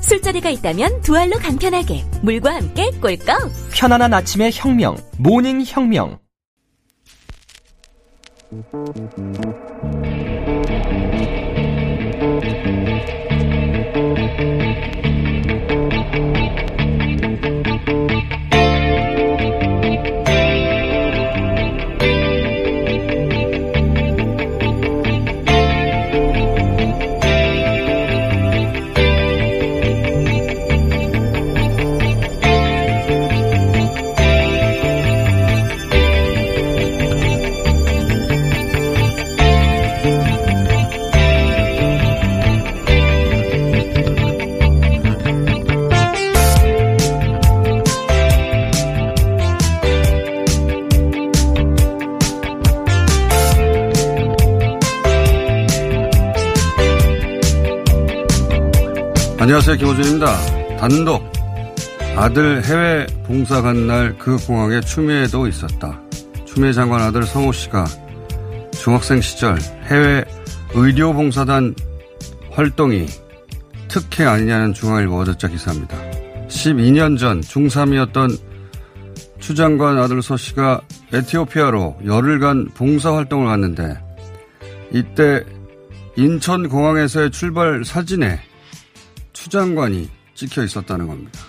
술자리가 있다면 두 알로 간편하게 물과 함께 꿀꺽. 편안한 아침의 혁명, 모닝 혁명. 안녕하세요. 김호준입니다. 단독 아들 해외 봉사 간 날 그 공항에 추미애도 있었다. 추미애 장관 아들 성호 씨가 중학생 시절 해외 의료 봉사단 활동이 특혜 아니냐는 중앙일보 어저자 기사입니다. 12년 전 중3이었던 추 장관 아들 서 씨가 에티오피아로 열흘간 봉사활동을 갔는데 이때 인천공항에서의 출발 사진에 추 장관이 찍혀 있었다는 겁니다.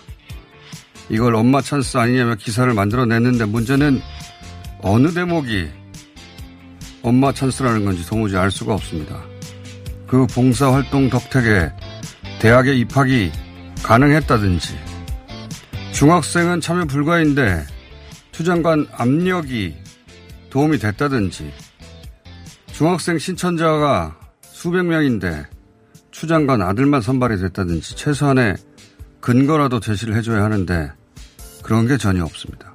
이걸 엄마 찬스 아니냐며 기사를 만들어냈는데 문제는 어느 대목이 엄마 찬스라는 건지 도무지 알 수가 없습니다. 그 봉사활동 덕택에 대학에 입학이 가능했다든지 중학생은 참여 불가인데 추 장관 압력이 도움이 됐다든지 중학생 신천자가 수백 명인데 추 장관 아들만 선발이 됐다든지 최소한의 근거라도 제시를 해줘야 하는데 그런 게 전혀 없습니다.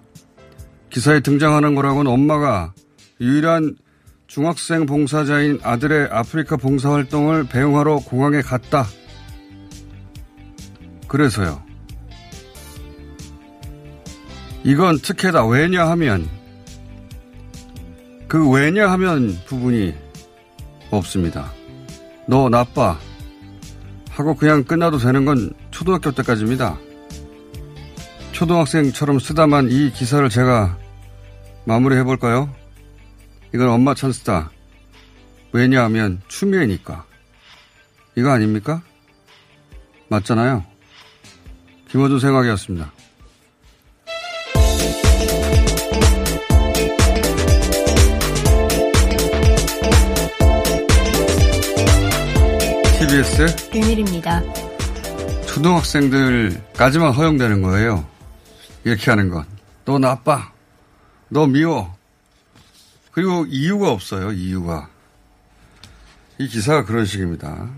기사에 등장하는 거라고는 엄마가 유일한 중학생 봉사자인 아들의 아프리카 봉사활동을 배웅하러 공항에 갔다. 그래서요. 이건 특혜다. 왜냐하면 그 왜냐하면 부분이 없습니다. 너 나빠. 하고 그냥 끝나도 되는 건 초등학교 때까지입니다. 초등학생처럼 쓰다만 이 기사를 제가 마무리해 볼까요? 이건 엄마 찬스다. 왜냐하면 추미애니까. 이거 아닙니까? 맞잖아요. 김호준 생각이었습니다. TBS 비밀입니다. 초등학생들까지만 허용되는 거예요. 이렇게 하는 건. 너 나빠. 너 미워. 그리고 이유가 없어요, 이유가. 이 기사가 그런 식입니다.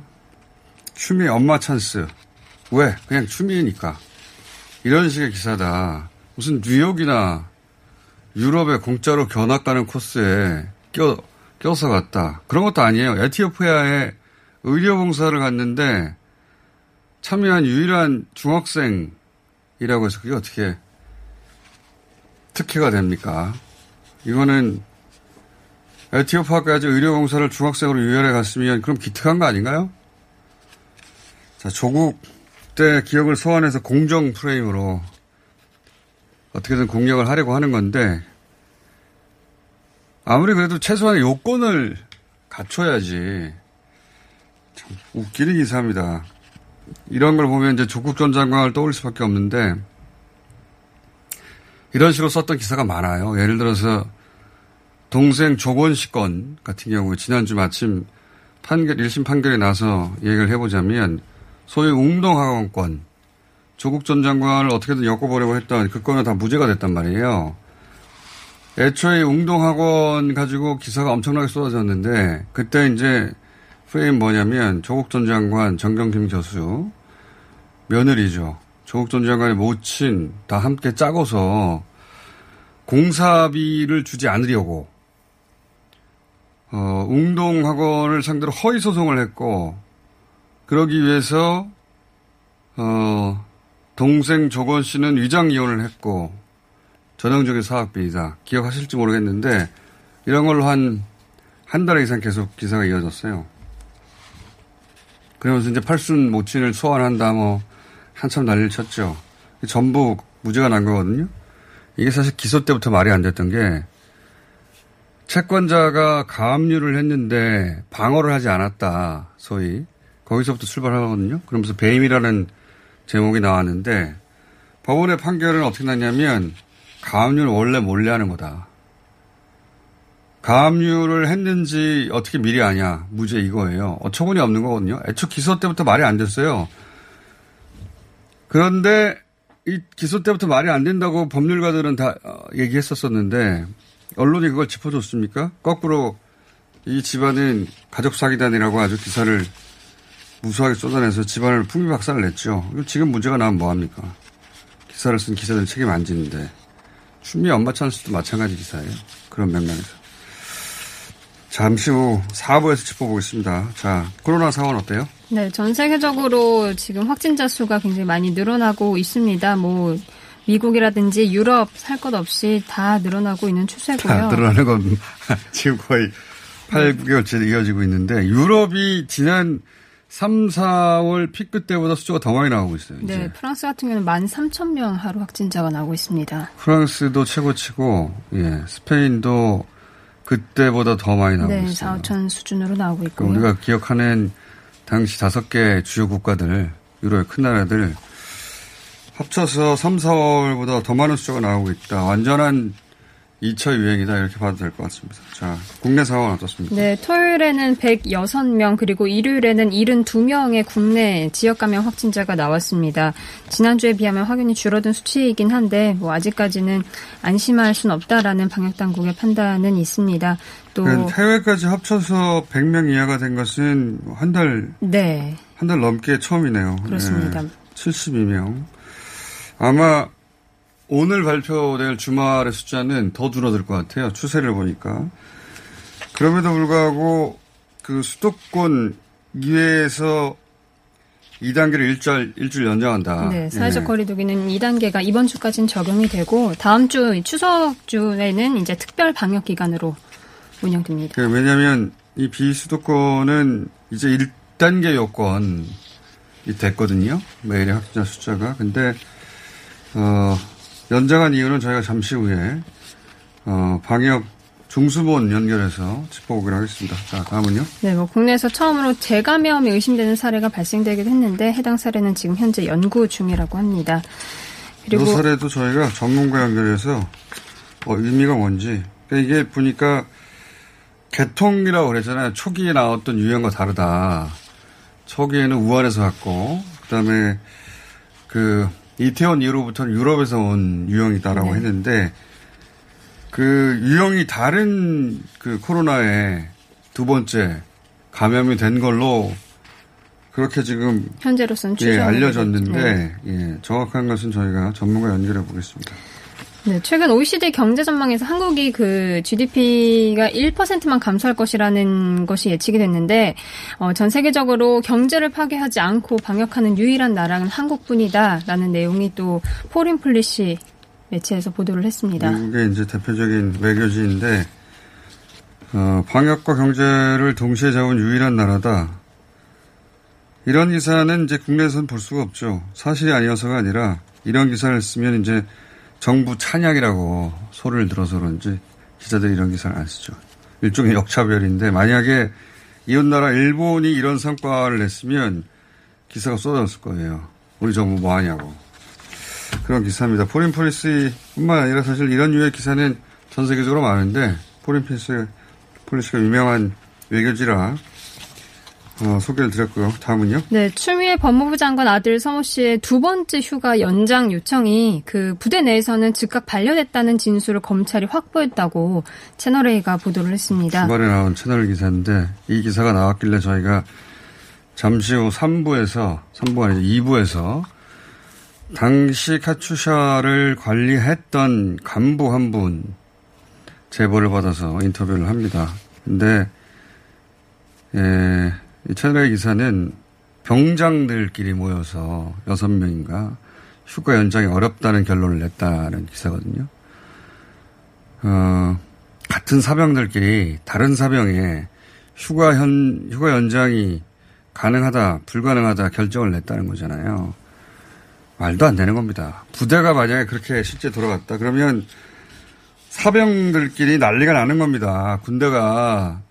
추미 엄마 찬스. 왜? 그냥 추미니까. 이런 식의 기사다. 무슨 뉴욕이나 유럽에 공짜로 견학 가는 코스에 껴, 껴서 갔다. 그런 것도 아니에요. 에티오피아에 의료봉사를 갔는데 참여한 유일한 중학생이라고 해서 그게 어떻게 특혜가 됩니까? 이거는 에티오피아까지 의료봉사를 중학생으로 유혈해 갔으면 그럼 기특한 거 아닌가요? 자, 조국 때 기억을 소환해서 공정 프레임으로 어떻게든 공략을 하려고 하는 건데 아무리 그래도 최소한의 요건을 갖춰야지 참 웃기는 기사입니다. 이런 걸 보면 이제 조국 전 장관을 떠올릴 수밖에 없는데 이런 식으로 썼던 기사가 많아요. 예를 들어서 동생 조건식 건 같은 경우 지난주 마침 판결 1심 판결이 나서 얘기를 해보자면 소위 웅동학원권 조국 전 장관을 어떻게든 엮어보려고 했던 그 건은 다 무죄가 됐단 말이에요. 애초에 웅동학원 가지고 기사가 엄청나게 쏟아졌는데 그때 이제 프레임 뭐냐면 조국 전 장관 정경심 교수 며느리죠. 조국 전 장관의 모친 다 함께 짜고서 공사비를 주지 않으려고 어, 웅동학원을 상대로 허위 소송을 했고 그러기 위해서 어, 동생 조건 씨는 위장 이혼을 했고 전형적인 사학비이다. 기억하실지 모르겠는데 이런 걸로 한 한 달 이상 계속 기사가 이어졌어요. 그러면서 이제 팔순 모친을 소환한다 뭐 한참 난리를 쳤죠. 전부 무죄가 난 거거든요. 이게 사실 기소 때부터 말이 안 됐던 게 채권자가 가압류를 했는데 방어를 하지 않았다. 소위 거기서부터 출발하거든요. 그러면서 배임이라는 제목이 나왔는데 법원의 판결은 어떻게 났냐면 가압류를 원래 몰래 하는 거다. 가압류를 했는지 어떻게 미리 아냐. 무죄 이거예요. 어처구니 없는 거거든요. 애초 기소 때부터 말이 안 됐어요. 그런데 이 기소 때부터 말이 안 된다고 법률가들은 다 어, 얘기했었었는데 언론이 그걸 짚어줬습니까? 거꾸로 이 집안은 가족 사기단이라고 아주 기사를 무수하게 쏟아내서 집안을 풍비박산을 냈죠. 지금 문제가 나면 뭐합니까? 기사를 쓴 기사들 책임 안 지는데. 추미애 엄마 찬스도 마찬가지 기사예요. 그런 맥락에서. 잠시 후 4부에서 짚어보겠습니다. 자, 코로나 상황 어때요? 네, 전 세계적으로 지금 확진자 수가 굉장히 많이 늘어나고 있습니다. 뭐, 미국이라든지 유럽 살 것 없이 다 늘어나고 있는 추세고요. 다 늘어나는 건 지금 거의 8, 9개월째 이어지고 있는데 유럽이 지난 3, 4월 피크 때보다 수치가 더 많이 나오고 있어요. 네, 이제. 프랑스 같은 경우는 13,000명 하루 확진자가 나오고 있습니다. 프랑스도 최고치고, 예, 스페인도 그때보다 더 많이 나오고 네, 있어요. 4, 5천 수준으로 나오고 있고 우리가 기억하는 당시 다섯 개 주요 국가들, 유럽의 큰 나라들 합쳐서 3, 4월보다 더 많은 숫자가 나오고 있다. 완전한 2차 유행이다 이렇게 봐도 될 것 같습니다. 자, 국내 상황은 어떻습니까? 네, 토요일에는 106명 그리고 일요일에는 72명의 국내 지역 감염 확진자가 나왔습니다. 지난주에 비하면 확연히 줄어든 수치이긴 한데 뭐 아직까지는 안심할 수는 없다라는 방역 당국의 판단은 있습니다. 또 해외까지 합쳐서 100명 이하가 된 것은 한 달, 네, 한 달 넘게 처음이네요. 그렇습니다. 네, 72명. 아마 오늘 발표될 주말의 숫자는 더 줄어들 것 같아요. 추세를 보니까. 그럼에도 불구하고 그 수도권 이외에서 2단계를 일주일, 일주일 연장한다. 네, 사회적 네. 거리두기는 2단계가 이번 주까지는 적용이 되고 다음 주 추석 주에는 이제 특별 방역 기간으로 운영됩니다. 그 왜냐하면 이 비수도권은 이제 1단계 요건이 됐거든요. 매일의 확진자 숫자가. 근데 어 연장한 이유는 저희가 잠시 후에 어, 방역 중수본 연결해서 짚어보기로 하겠습니다. 자, 다음은요? 네, 뭐 국내에서 처음으로 재감염이 의심되는 사례가 발생되기도 했는데 해당 사례는 지금 현재 연구 중이라고 합니다. 그리고 이 사례도 저희가 전문가 연결해서 어, 의미가 뭔지 그러니까 이게 보니까 개통이라고 그랬잖아요. 초기에 나왔던 유행과 다르다. 초기에는 우한에서 왔고 그다음에 그 이태원 이후로부터는 유럽에서 온 유형이다라고 네. 했는데 그 유형이 다른 그 코로나의 두 번째 감염이 된 걸로 그렇게 지금 현재로서는 예, 알려졌는데 네. 예, 정확한 것은 저희가 전문가 연결해 보겠습니다. 네, 최근 OECD 경제 전망에서 한국이 그 GDP가 1%만 감소할 것이라는 것이 예측이 됐는데 어, 전 세계적으로 경제를 파괴하지 않고 방역하는 유일한 나라는 한국뿐이다라는 내용이 또 Foreign Policy 매체에서 보도를 했습니다. 미국의 이제 대표적인 외교지인데 어, 방역과 경제를 동시에 잡은 유일한 나라다. 이런 기사는 이제 국내에서는 볼 수가 없죠. 사실이 아니어서가 아니라 이런 기사를 쓰면 이제 정부 찬양이라고 소리를 들어서 그런지 기자들이 이런 기사를 안 쓰죠. 일종의 역차별인데 만약에 이웃나라 일본이 이런 성과를 냈으면 기사가 쏟아졌을 거예요. 우리 정부 뭐 하냐고. 그런 기사입니다. Foreign Policy뿐만 아니라 사실 이런 유의 기사는 전 세계적으로 많은데 Foreign Policy, Policy가 유명한 외교지라 어, 소개를 드렸고요. 다음은요? 네, 추미애 법무부 장관 아들 서모 씨의 두 번째 휴가 연장 요청이 그 부대 내에서는 즉각 반려됐다는 진술을 검찰이 확보했다고 채널A가 보도를 했습니다. 주말에 나온 채널 기사인데 이 기사가 나왔길래 저희가 잠시 후 3부에서, 3부가 아니라 2부에서 당시 카츄샤를 관리했던 간부 한 분 제보를 받아서 인터뷰를 합니다. 근데 예, 이 채널의 기사는 병장들끼리 모여서 여섯 명인가 휴가 연장이 어렵다는 결론을 냈다는 기사거든요. 어, 같은 사병들끼리 다른 사병에 휴가 현, 휴가 연장이 가능하다, 불가능하다 결정을 냈다는 거잖아요. 말도 안 되는 겁니다. 부대가 만약에 그렇게 실제 돌아갔다 그러면 사병들끼리 난리가 나는 겁니다. 군대가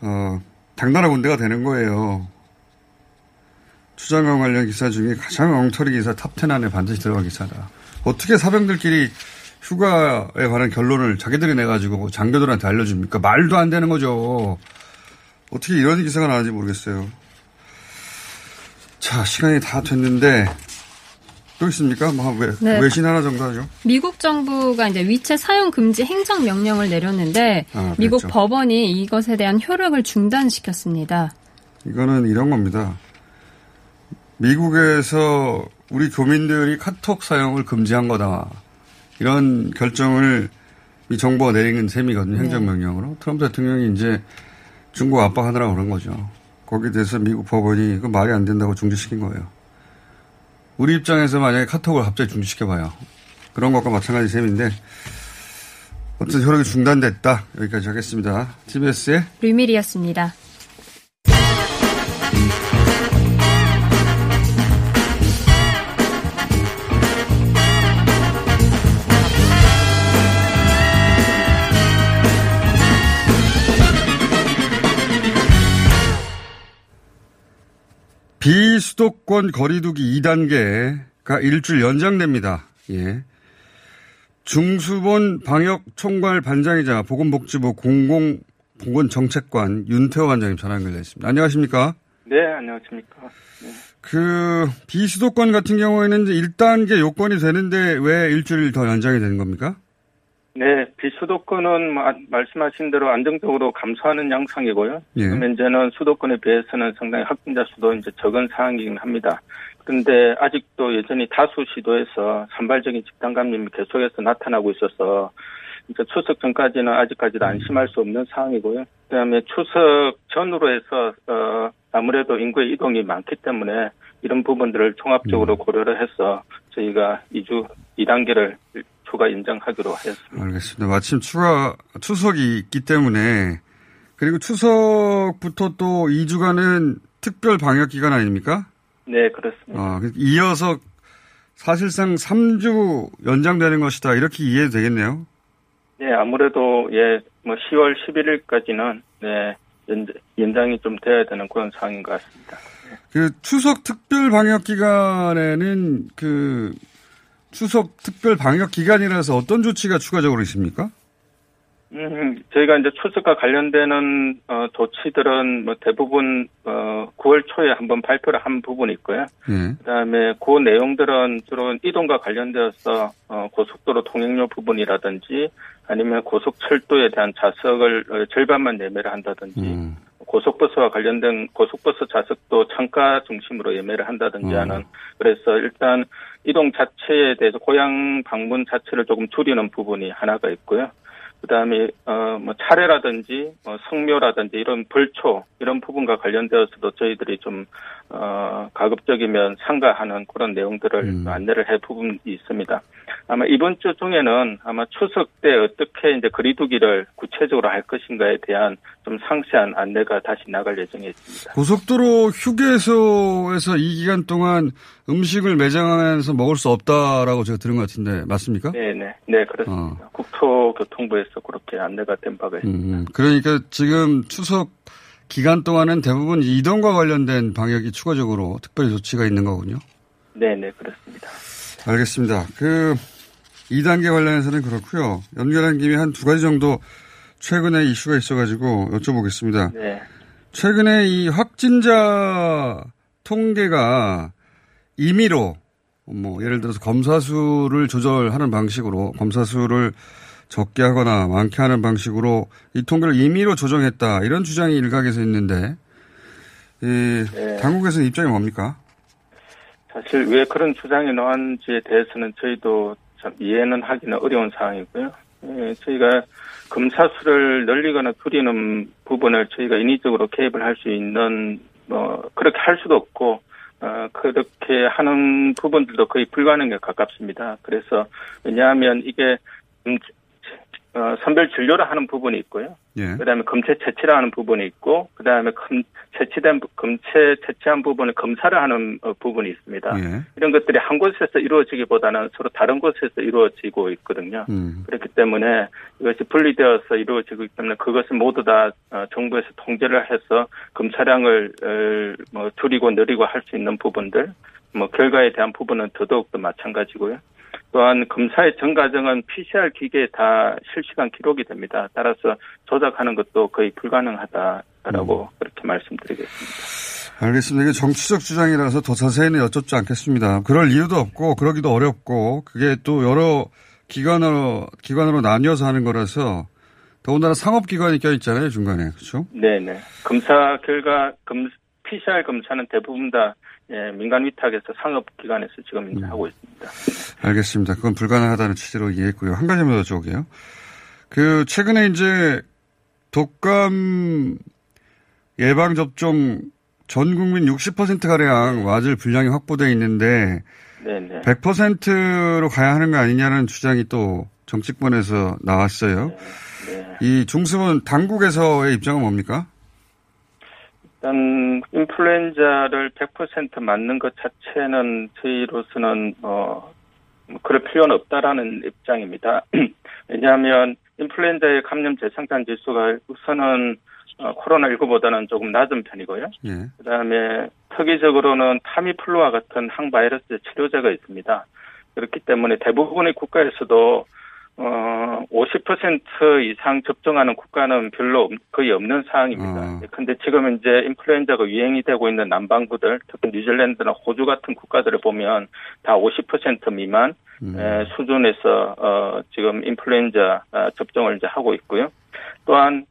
어, 당나라 군대가 되는 거예요. 추장관 관련 기사 중에 가장 엉터리 기사 top 10 안에 반드시 들어간 기사다. 어떻게 사병들끼리 휴가에 관한 결론을 자기들이 내가지고 장교들한테 알려줍니까? 말도 안 되는 거죠. 어떻게 이런 기사가 나왔는지 모르겠어요. 자, 시간이 다 됐는데, 또 있습니까? 뭐, 외, 네. 외신 하나 정도 하죠. 미국 정부가 이제 위챗 사용 금지 행정 명령을 내렸는데 아, 미국. 법원이 이것에 대한 효력을 중단시켰습니다. 이거는 이런 겁니다. 미국에서 우리 교민들이 카톡 사용을 금지한 거다. 이런 결정을 미 정부가 내린 셈이거든요. 행정명령으로. 트럼프 대통령이 이제 중국 압박하느라고 그런 거죠. 거기에 대해서 미국 법원이 그 말이 안 된다고 중지시킨 거예요. 우리 입장에서 만약에 카톡을 갑자기 중지시켜봐요. 그런 것과 마찬가지 셈인데 어쨌든 효력이 중단됐다. 여기까지 하겠습니다. TBS의 류밀이었습니다. 비수도권 거리두기 2단계가 일주일 연장됩니다. 예. 중수본 방역 총괄 반장이자 보건복지부 공공 보건정책관 윤태호 반장님 전화 연결되어 있습니다. 안녕하십니까? 네, 안녕하십니까. 그 비수도권 같은 경우에는 이제 1단계 요건이 되는데 왜 일주일 더 연장이 되는 겁니까? 네, 비수도권은 마- 말씀하신 대로 안정적으로 감소하는 양상이고요. 예. 지금 현재는 수도권에 비해서는 상당히 확진자 수도 이제 적은 상황이긴 합니다. 그런데 아직도 여전히 다수 시도에서 산발적인 집단 감염이 계속해서 나타나고 있어서 이제 추석 전까지는 아직까지도 안심할 수 없는 상황이고요. 그다음에 추석 전후로 해서 어 아무래도 인구의 이동이 많기 때문에 이런 부분들을 종합적으로 고려를 해서 저희가 2주 2단계를 추가 인정하기로 하였습니다. 알겠습니다. 마침 추가 추석이 있기 때문에 그리고 추석부터 또 2주간은 특별 방역 기간 아닙니까? 네, 그렇습니다. 아, 그- 이어서 사실상 3주 연장되는 것이다. 이렇게 이해도 되겠네요. 네, 아무래도 예, 뭐 10월 11일까지는 네, 연, 연장이 좀 돼야 되는 그런 상황인 것 같습니다. 그 추석 특별 방역 기간에는 그 추석 특별 방역 기간이라서 어떤 조치가 추가적으로 있습니까? 음, 저희가 이제 추석과 관련되는 어, 조치들은 뭐 대부분 어, 9월 초에 한번 발표를 한 부분이 있고요. 예. 그다음에 그 내용들은 주로 이동과 관련되어서 어, 고속도로 통행료 부분이라든지 아니면 고속철도에 대한 좌석을 어, 절반만 예매를 한다든지 음. 고속버스와 관련된 고속버스 좌석도 창가 중심으로 예매를 한다든지 음. 하는 그래서 일단 이동 자체에 대해서 고향 방문 자체를 조금 줄이는 부분이 하나가 있고요. 그다음에 어 뭐 차례라든지 뭐 성묘라든지 이런 벌초 이런 부분과 관련되어서도 저희들이 좀어 가급적이면 상가하는 그런 내용들을 음. 안내를 해 부분이 있습니다. 아마 이번 주 중에는 아마 추석 때 어떻게 이제 거리두기를 구체적으로 할 것인가에 대한 좀 상세한 안내가 다시 나갈 예정에 있습니다. 고속도로 휴게소에서 이 기간 동안 음식을 매장 안에서 먹을 수 없다라고 제가 들은 것 같은데 맞습니까? 네네 네 그렇습니다. 국토교통부에서 그렇게 안내가 된 바가 있습니다. 음, 그러니까 지금 추석 기간 동안은 대부분 이동과 관련된 방역이 추가적으로 특별 조치가 있는 거군요. 네네 그렇습니다. 알겠습니다. 그 2단계 관련해서는 그렇고요. 연결한 김에 한 두 가지 정도 최근에 이슈가 있어가지고 여쭤보겠습니다. 네. 최근에 이 확진자 통계가 임의로 뭐 예를 들어서 검사 수를 조절하는 방식으로 검사 수를 적게 하거나 많게 하는 방식으로 이 통계를 임의로 조정했다 이런 주장이 일각에서 있는데 이 네. 당국에서는 입장이 뭡니까? 사실 왜 그런 주장이 나왔는지에 대해서는 저희도 참 이해는 하기는 어려운 상황이고요. 예, 저희가 검사 수를 늘리거나 줄이는 부분을 저희가 인위적으로 개입을 할 수 있는 뭐 그렇게 할 수도 없고 어, 그렇게 하는 부분들도 거의 불가능에 가깝습니다. 그래서 왜냐하면 이게 음, 어, 선별 진료를 하는 부분이 있고요. 예. 그다음에 검체 채취를 하는 부분이 있고 그다음에 검, 채취된 부- 검체 채취한 부분을 검사를 하는 어, 부분이 있습니다. 예. 이런 것들이 한 곳에서 이루어지기보다는 서로 다른 곳에서 이루어지고 있거든요. 음. 그렇기 때문에 이것이 분리되어서 이루어지고 있기 때문에 그것을 모두 다 어, 정부에서 통제를 해서 검사량을 어, 뭐 줄이고 늘리고 할 수 있는 부분들, 뭐 결과에 대한 부분은 더더욱 더 마찬가지고요. 또한 검사의 전 과정은 PCR 기계에 다 실시간 기록이 됩니다. 따라서 조작하는 것도 거의 불가능하다라고 그렇게 말씀드리겠습니다. 알겠습니다. 이게 정치적 주장이라서 더 자세히는 여쭙지 않겠습니다. 그럴 이유도 없고 그러기도 어렵고 그게 또 여러 기관으로 기관으로 나뉘어서 하는 거라서 더군다나 상업기관이 껴있잖아요 중간에 그렇죠? 네네. 검사 결과 검 PCR 검사는 대부분 다 예, 민간 위탁에서 상업기관에서 지금 이제 하고 있습니다. 알겠습니다. 그건 불가능하다는 취지로 이해했고요. 한 가지만 더 여쭤볼게요. 그 최근에 이제 독감 예방 접종 전 국민 60% 가량 맞을 분량이 확보돼 있는데 네네. 100%로 가야 하는 거 아니냐는 주장이 또 정치권에서 나왔어요. 네. 이 중수본 당국에서의 입장은 뭡니까? 일단 인플루엔자를 100% 맞는 것 자체는 저희로서는 어뭐 그럴 필요는 없다라는 입장입니다. 왜냐하면 인플루엔자의 감염 재생산 지수가 우선은 어, 코로나19보다는 조금 낮은 편이고요. 예. 그다음에 특이적으로는 타미플루와 같은 항바이러스 치료제가 있습니다. 그렇기 때문에 대부분의 국가에서도 어, 50% 이상 접종하는 국가는 별로 없- 거의 없는 상황입니다. 아. 근데 지금 이제 인플루엔자가 유행이 되고 있는 남반구들, 특히 뉴질랜드나 호주 같은 국가들을 보면 다 50% 미만 음. 에, 수준에서 어, 지금 인플루엔자 아, 접종을 이제 하고 있고요. 또한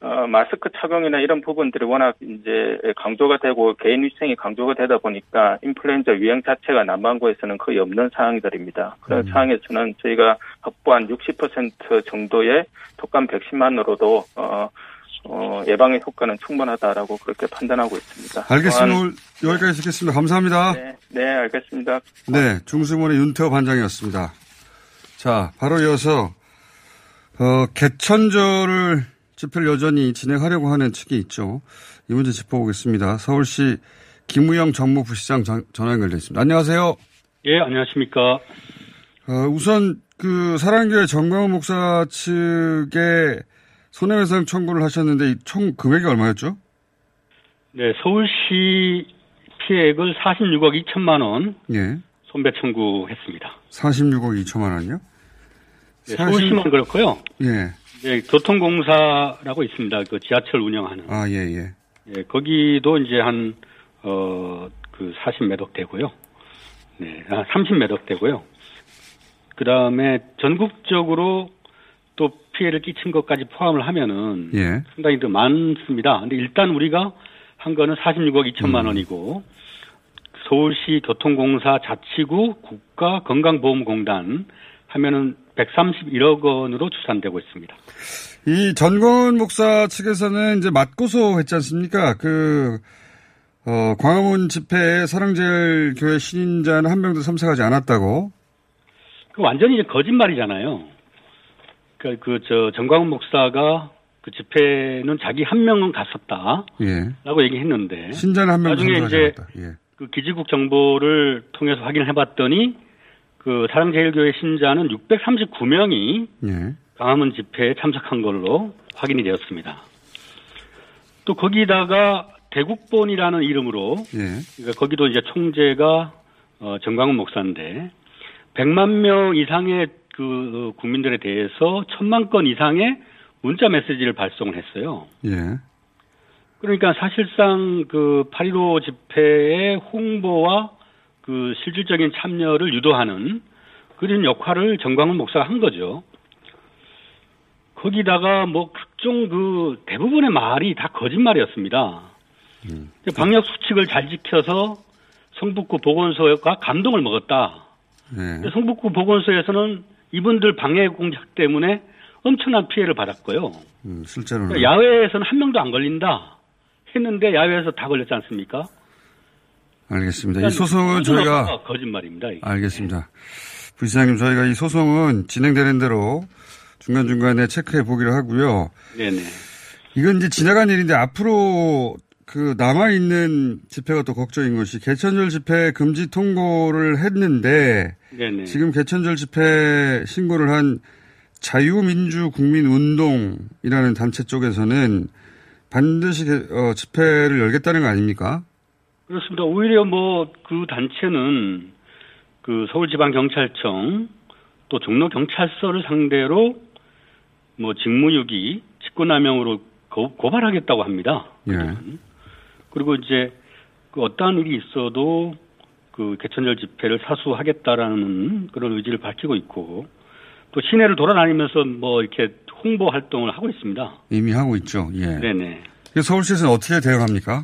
어, 마스크 착용이나 이런 부분들이 워낙 이제 강조가 되고 개인 위생이 강조가 되다 보니까 인플루엔자 유행 자체가 남반구에서는 거의 없는 상황들입니다. 그런 상황에서는 저희가 확보한 60% 정도의 독감 백신만으로도 어, 어, 예방의 효과는 충분하다라고 그렇게 판단하고 있습니다. 알겠습니다. 또한- 오늘 여기까지 듣겠습니다. 감사합니다. 네, 네, 알겠습니다. 네, 중수본의 윤태호 반장이었습니다. 자, 바로 이어서 어, 개천절을 집회를 여전히 진행하려고 하는 측이 있죠. 이 문제 짚어보겠습니다. 서울시 김우영 정무부시장 전- 전화 연결돼 있습니다. 안녕하세요. 예, 안녕하십니까. 어, 우선 그 사랑교회 정광훈 목사 측에 손해배상 청구를 하셨는데 이총 금액이 얼마였죠? 네, 서울시 피해액을 46억 2천만 원 예, 손배 청구했습니다. 46억 2천만 원이요? 네, 40 서울시만 그렇고요. 예, 네, 교통공사라고 있습니다. 그 지하철 운영하는. 아, 예, 예. 예, 거기도 이제 한, 어, 그 40매덕 되고요. 네, 아, 30매덕 되고요. 그 다음에 전국적으로 또 피해를 끼친 것까지 포함을 하면은 예. 상당히 더 많습니다. 근데 일단 우리가 한 거는 46억 음. 2천만 원이고 서울시 교통공사 자치구 국가건강보험공단 하면은 131억 원으로 추산되고 있습니다. 이 전건 목사 측에서는 이제 맞고소 했지 않습니까? 그, 어, 광화문 집회에 사랑제일 교회 신인자는 한 명도 참석하지 않았다고. 그 완전히 이제 거짓말이잖아요. 그러니까 그저 정광훈 목사가 그 집회는 자기 한 명은 갔었다라고 예. 얘기했는데 신자는 한 명도 나중에 이제 않았다. 예. 그 기지국 정보를 통해서 확인을 해봤더니 그 사랑제일교회 신자는 639명이 예. 광화문 집회에 참석한 걸로 확인이 되었습니다. 또 거기다가 대국본이라는 이름으로 예. 그러니까 거기도 이제 총재가 어, 정광훈 목사인데 100만 명 이상의 그 어, 국민들에 대해서 천만 건 이상의 문자 메시지를 발송을 했어요. 예. 그러니까 사실상 그8.15 집회의 홍보와 그 실질적인 참여를 유도하는 그런 역할을 정광훈 목사가 한 거죠. 거기다가 뭐 각종 그 대부분의 말이 다 거짓말이었습니다. 방역 수칙을 잘 지켜서 성북구 보건소가 감동을 먹었다. 네. 성북구 보건소에서는 이분들 방해 공작 때문에 엄청난 피해를 받았고요. 음, 실제로는. 야외에서는 한 명도 안 걸린다 했는데 야외에서 다 걸렸지 않습니까? 알겠습니다. 이 소송은 저희가 거짓말입니다. 이게. 알겠습니다. 부시장님 저희가 이 소송은 진행되는 대로 중간 중간에 체크해 보기로 하고요. 네네. 이건 이제 지나간 일인데 앞으로 그 남아 있는 집회가 또 걱정인 것이 개천절 집회 금지 통보를 했는데 네네. 지금 개천절 집회 신고를 한 자유민주국민운동이라는 단체 쪽에서는 반드시 개- 어, 집회를 열겠다는 거 아닙니까? 그렇습니다. 오히려 뭐 그 단체는 그 서울지방경찰청 또 종로경찰서를 상대로 뭐 직무유기, 직권남용으로 고, 고발하겠다고 합니다. 예. 그리고 이제 그 어떠한 일이 있어도 그 개천절 집회를 사수하겠다라는 그런 의지를 밝히고 있고 또 시내를 돌아다니면서 뭐 이렇게 홍보 활동을 하고 있습니다. 이미 하고 있죠. 예. 네네. 서울시에서는 어떻게 대응합니까?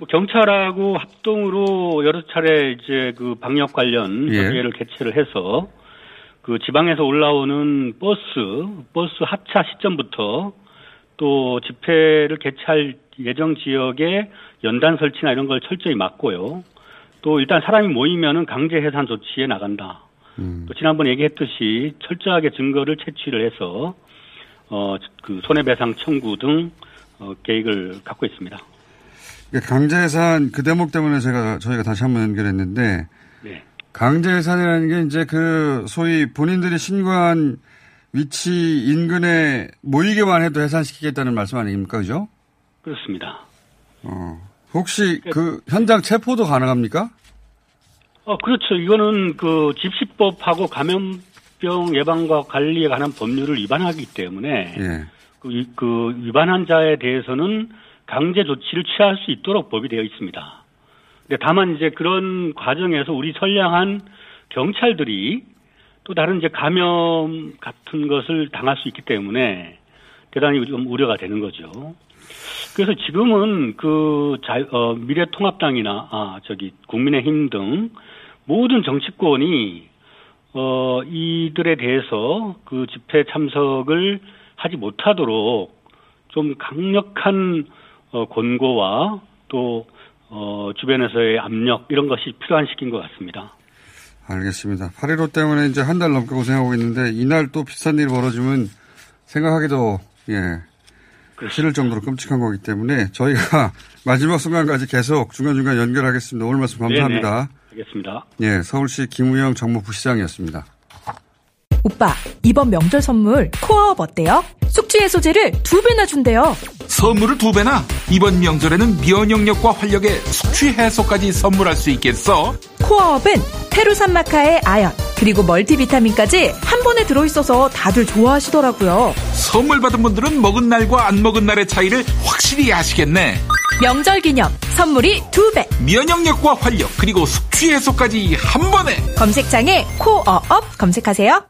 뭐 경찰하고 합동으로 여러 차례 이제 그 방역 관련 예. 협의회를 개최를 해서 그 지방에서 올라오는 버스, 버스 하차 시점부터 또 집회를 개최할 예정 지역에 연단 설치나 이런 걸 철저히 막고요. 또 일단 사람이 모이면은 강제 해산 조치에 나간다. 음. 또 지난번 얘기했듯이 철저하게 증거를 채취를 해서 어 그 손해배상 청구 등 어, 계획을 갖고 있습니다. 강제해산 그 대목 때문에 제가 저희가 다시 한번 연결했는데 네. 강제해산이라는 게 이제 그 소위 본인들이 신고한 위치 인근에 모이게만 해도 해산시키겠다는 말씀 아닙니까? 그죠? 그렇습니다. 어. 혹시 그 현장 체포도 가능합니까? 어, 그렇죠. 이거는 그 집시법하고 감염병 예방과 관리에 관한 법률을 위반하기 때문에 예. 그, 위- 그 위반한 자에 대해서는 강제 조치를 취할 수 있도록 법이 되어 있습니다. 근데 다만 이제 그런 과정에서 우리 선량한 경찰들이 또 다른 이제 감염 같은 것을 당할 수 있기 때문에 대단히 좀 우려가 되는 거죠. 그래서 지금은 그 자, 어, 미래통합당이나 아 저기 국민의힘 등 모든 정치권이 어 이들에 대해서 그 집회 참석을 하지 못하도록 좀 강력한 어, 권고와 또 어, 주변에서의 압력 이런 것이 필요한 시기인 것 같습니다. 알겠습니다. 8.15 때문에 이제 한 달 넘게 고생하고 있는데 이날 또 비슷한 일이 벌어지면 생각하기도 예 싫을 정도로 끔찍한 거기 때문에 저희가 마지막 순간까지 계속 중간중간 연결하겠습니다. 오늘 말씀 감사합니다. 네네. 알겠습니다. 예, 서울시 김우영 정무부시장이었습니다. 오빠, 이번 명절 선물 코어업 어때요? 숙취 해소제를 두 배나 준대요. 선물을 두 배나? 이번 명절에는 면역력과 활력의 숙취 해소까지 선물할 수 있겠어? 코어업은 페루산마카의 아연, 그리고 멀티비타민까지 한 번에 들어있어서 다들 좋아하시더라고요. 선물 받은 분들은 먹은 날과 안 먹은 날의 차이를 확실히 아시겠네. 명절 기념 선물이 두 배. 면역력과 활력 그리고 숙취 해소까지 한 번에 검색창에 코어업 검색하세요.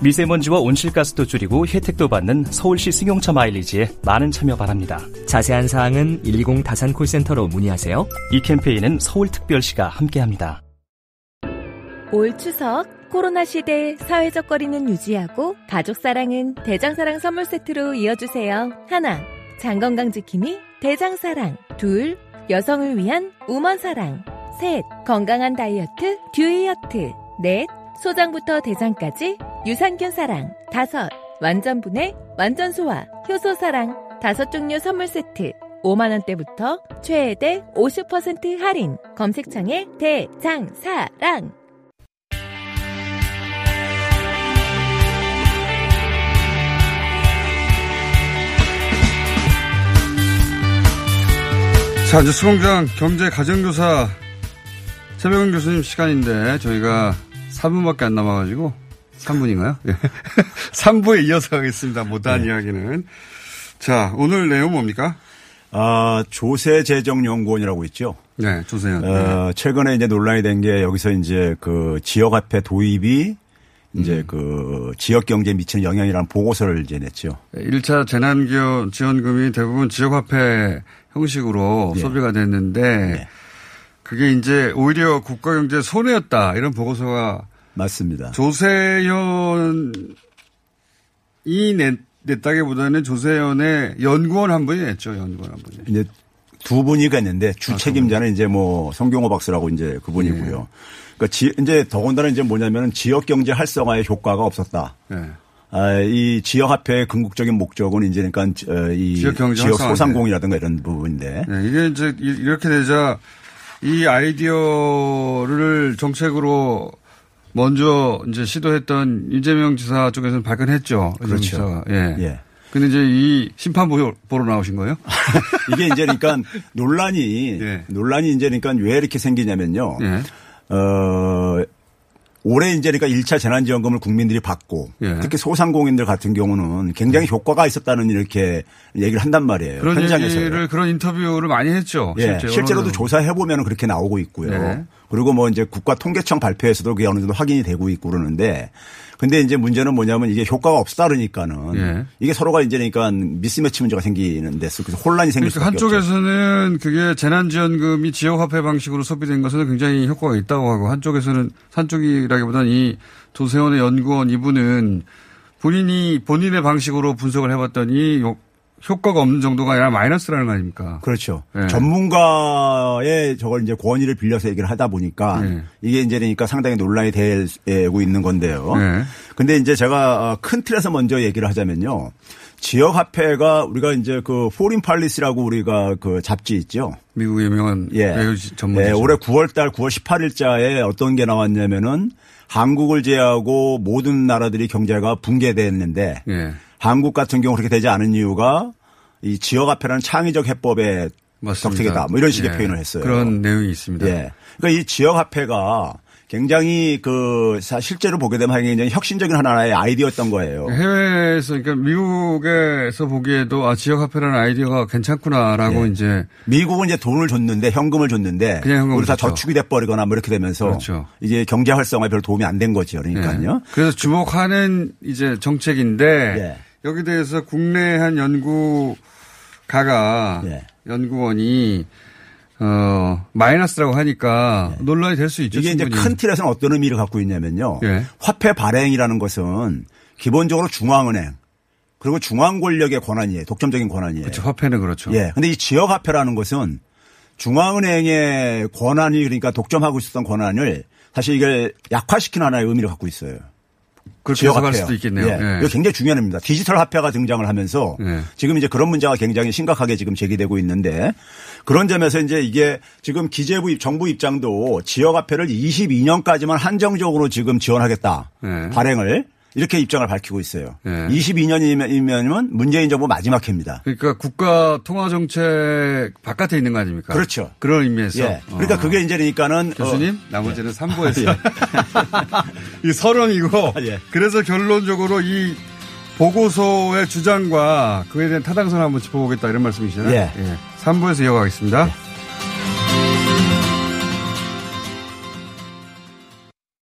미세먼지와 온실가스도 줄이고 혜택도 받는 서울시 승용차 마일리지에 많은 참여 바랍니다. 자세한 사항은 120 다산 콜센터로 문의하세요. 이 캠페인은 서울특별시가 함께합니다. 올 추석 코로나 시대 사회적 거리는 유지하고 가족 사랑은 대장사랑 선물 세트로 이어주세요. 하나, 장건강 지킴이 대장사랑. 둘, 여성을 위한 우먼사랑. 셋, 건강한 다이어트 듀이어트. 넷, 소장부터 대장까지 유산균 사랑 다섯 완전분해 완전소화 효소사랑 다섯 종류 선물 세트. 5만원대부터 최대 50% 할인. 검색창에 대장사랑. 자, 이제 수공장 경제 가정교사 최병훈 교수님 시간인데 저희가 3분밖에 안 남아가지고 3분인가요? 예. 3부에 이어서 하겠습니다. 못한 이야기는. 자, 오늘 내용 뭡니까? 아, 조세재정연구원이라고 있죠. 네, 조세현. 어, 최근에 이제 논란이 된 게 여기서 이제 그 지역화폐 도입이 이제 그 지역 경제에 미치는 영향이라는 보고서를 이제 냈죠. 1차 재난기업 지원금이 대부분 지역화폐 형식으로 예. 소비가 됐는데 그게 이제 오히려 국가 경제 손해였다 이런 보고서가 맞습니다. 조세현이 냈, 냈다기보다는 조세현의 연구원 한 분이 냈죠. 연구원 한 분이. 이제 두 분이가 있는데 주 책임자는 이제 뭐 성경호 박사라고 이제 그분이고요. 그러니까 지, 이제 더군다나 이제 뭐냐면은 지역 경제 활성화에 효과가 없었다. 네. 아, 이 지역 화폐의 궁극적인 목적은 이제 그러니까 어, 이 지역 지역. 소상공이라든가 이런 부분인데 네, 이게 이제 이- 이렇게 되자 이 아이디어를 정책으로 먼저 이제 시도했던 이재명 지사 쪽에서는 발끈했죠. 그렇죠. 예. 예. 근데 이제 이 심판 보러, 나오신 거예요? 이게 이제 그러니까 논란이 논란이 이제 그러니까 왜 이렇게 생기냐면요. 어 올해 이제 그러니까 1차 재난지원금을 국민들이 받고 예. 특히 소상공인들 같은 경우는 굉장히 효과가 있었다는 이렇게 얘기를 한단 말이에요. 그런 현장에서. 그런 인터뷰를 많이 했죠. 예, 실제 실제로도. 조사해 보면 그렇게 나오고 있고요. 네. 그리고 뭐 이제 국가 통계청 발표에서도 그게 어느 정도 확인이 되고 있고 그러는데 근데 이제 문제는 뭐냐면 이게 효과가 없다 그러니까는 예. 이게 서로가 이제 그러니까 미스매치 문제가 생기는 데서 그래서 혼란이 생길 그러니까 수밖에. 한쪽에서는 그게 재난지원금이 지역화폐 방식으로 소비된 것은 굉장히 효과가 있다고 하고 한쪽에서는 한쪽이라기보다는 이 조세연의 연구원 이분은 본인이 본인의 방식으로 분석을 해봤더니 요- 효과가 없는 정도가 아니라 마이너스라는 거 아닙니까? 그렇죠. 예. 전문가의 저걸 이제 권위를 빌려서 얘기를 하다 보니까 네. 이게 이제 그러니까 상당히 논란이 되고 있는 건데요. 네. 근데 이제 제가 어, 큰 틀에서 먼저 얘기를 하자면요. 지역 화폐가 우리가 이제 그 Foreign Policy라고 우리가 그 잡지 있죠. 미국 유명한 예. 외교 전문지죠. 예, 올해 9월 달 9월 18일자에 어떤 게 나왔냐면은 한국을 제외하고 모든 나라들이 경제가 붕괴됐는데 예. 한국 같은 경우 그렇게 되지 않은 이유가 이 지역 화폐라는 창의적 해법의 덕택이다. 뭐 이런 식의 예. 표현을 했어요. 그런 내용이 있습니다. 예. 그러니까 이 지역 화폐가 굉장히 그 사- 실제로 보게 되면 굉장히 혁신적인 하나의 아이디어였던 거예요. 해외에서 그러니까 미국에서 보기에도 아 지역 화폐라는 아이디어가 괜찮구나라고 예. 이제 미국은 이제 돈을 줬는데 현금을 줬는데 그냥 현금을 우리 다 줬죠. 저축이 돼 버리거나 뭐 이렇게 되면서 그렇죠. 이게 경제 활성화에 별 도움이 안 된 거죠. 그러니까요. 예. 그래서 주목하는 이제 정책인데 예. 여기 대해서 국내 한 연구가가 예. 연구원이 어 마이너스라고 하니까 논란이 될 수 있죠. 이게 이제 충분히. 큰 틀에서는 어떤 의미를 갖고 있냐면요. 예. 화폐 발행이라는 것은 기본적으로 중앙은행 그리고 중앙 권력의 권한이에요. 독점적인 권한이에요. 그렇죠. 화폐는 그렇죠. 예. 근데 이 지역 화폐라는 것은 중앙은행의 권한이 그러니까 독점하고 있었던 권한을 사실 이걸 약화시키는 하나의 의미를 갖고 있어요. 지역 화폐요. 수도 있겠네요. 예. 예. 이거 굉장히 중요한 겁니다. 디지털 화폐가 등장을 하면서 예. 지금 이제 그런 문제가 굉장히 심각하게 지금 제기되고 있는데 그런 점에서 이제 이게 지금 기재부 입- 정부 입장도 지역 화폐를 22년까지만 한정적으로 지금 지원하겠다. 예. 발행을 이렇게 입장을 밝히고 있어요. 예. 22년이면 문재인 정부 마지막 해입니다. 그러니까 국가 통화 정책 바깥에 있는 거 아닙니까? 그렇죠. 그런 의미에서. 예. 그러니까 어. 그게 이제 그러니까는 교수님 어, 나머지는 3부에서 이 서론이고 예. 그래서 결론적으로 이 보고서의 주장과 그에 대한 타당성을 한번 짚어보겠다 이런 말씀이시잖아요. 예. 3부에서 이어가겠습니다.